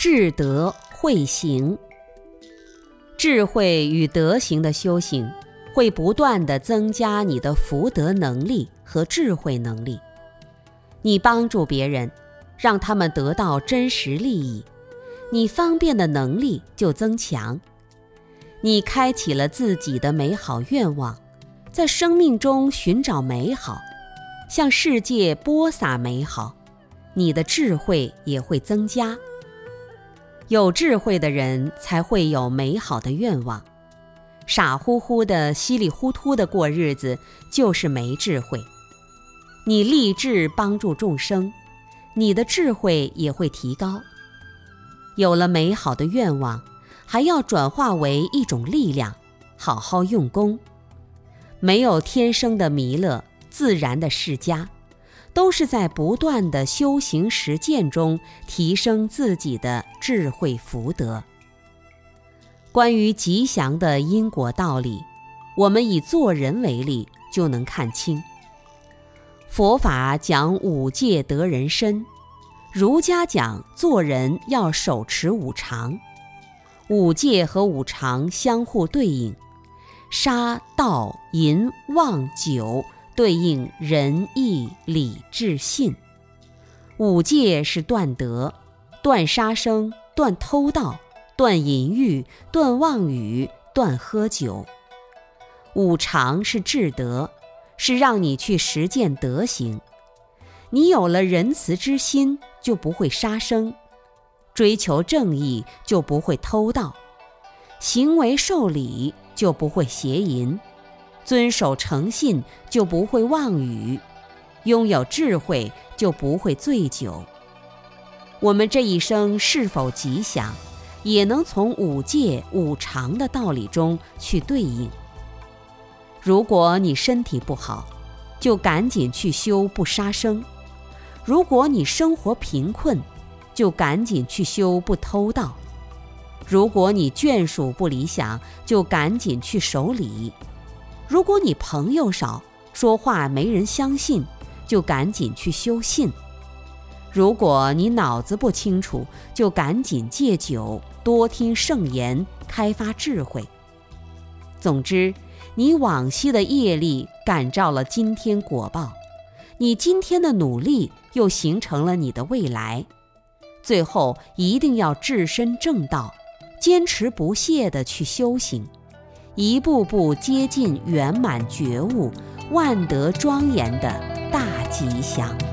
智德慧行，智慧与德行的修行，会不断的增加你的福德能力和智慧能力。你帮助别人，让他们得到真实利益，你方便的能力就增强。你开启了自己的美好愿望，在生命中寻找美好，向世界播撒美好，你的智慧也会增加。有智慧的人才会有美好的愿望，傻乎乎的、稀里糊涂的过日子就是没智慧。你立志帮助众生，你的智慧也会提高。有了美好的愿望，还要转化为一种力量，好好用功。没有天生的弥勒，自然的释迦。都是在不断的修行实践中提升自己的智慧福德。关于吉祥的因果道理，我们以做人为例就能看清。佛法讲五戒得人身，儒家讲做人要手持五常，五戒和五常相互对应，杀盗淫妄酒。对应仁义礼智信，五戒是断德，断杀生，断偷盗，断淫欲，断妄语，断喝酒。五常是智德，是让你去实践德行。你有了仁慈之心，就不会杀生；追求正义，就不会偷盗；行为受礼，就不会邪淫。遵守诚信就不会妄语，拥有智慧就不会醉酒。我们这一生是否吉祥，也能从五戒五常的道理中去对应。如果你身体不好，就赶紧去修不杀生；如果你生活贫困，就赶紧去修不偷盗；如果你眷属不理想，就赶紧去守礼。如果你朋友少，说话没人相信，就赶紧去修信；如果你脑子不清楚，就赶紧戒酒，多听圣言，开发智慧。总之，你往昔的业力感召了今天果报，你今天的努力又形成了你的未来。最后一定要置身正道，坚持不懈地去修行。一步步接近圆满觉悟、万德庄严的大吉祥。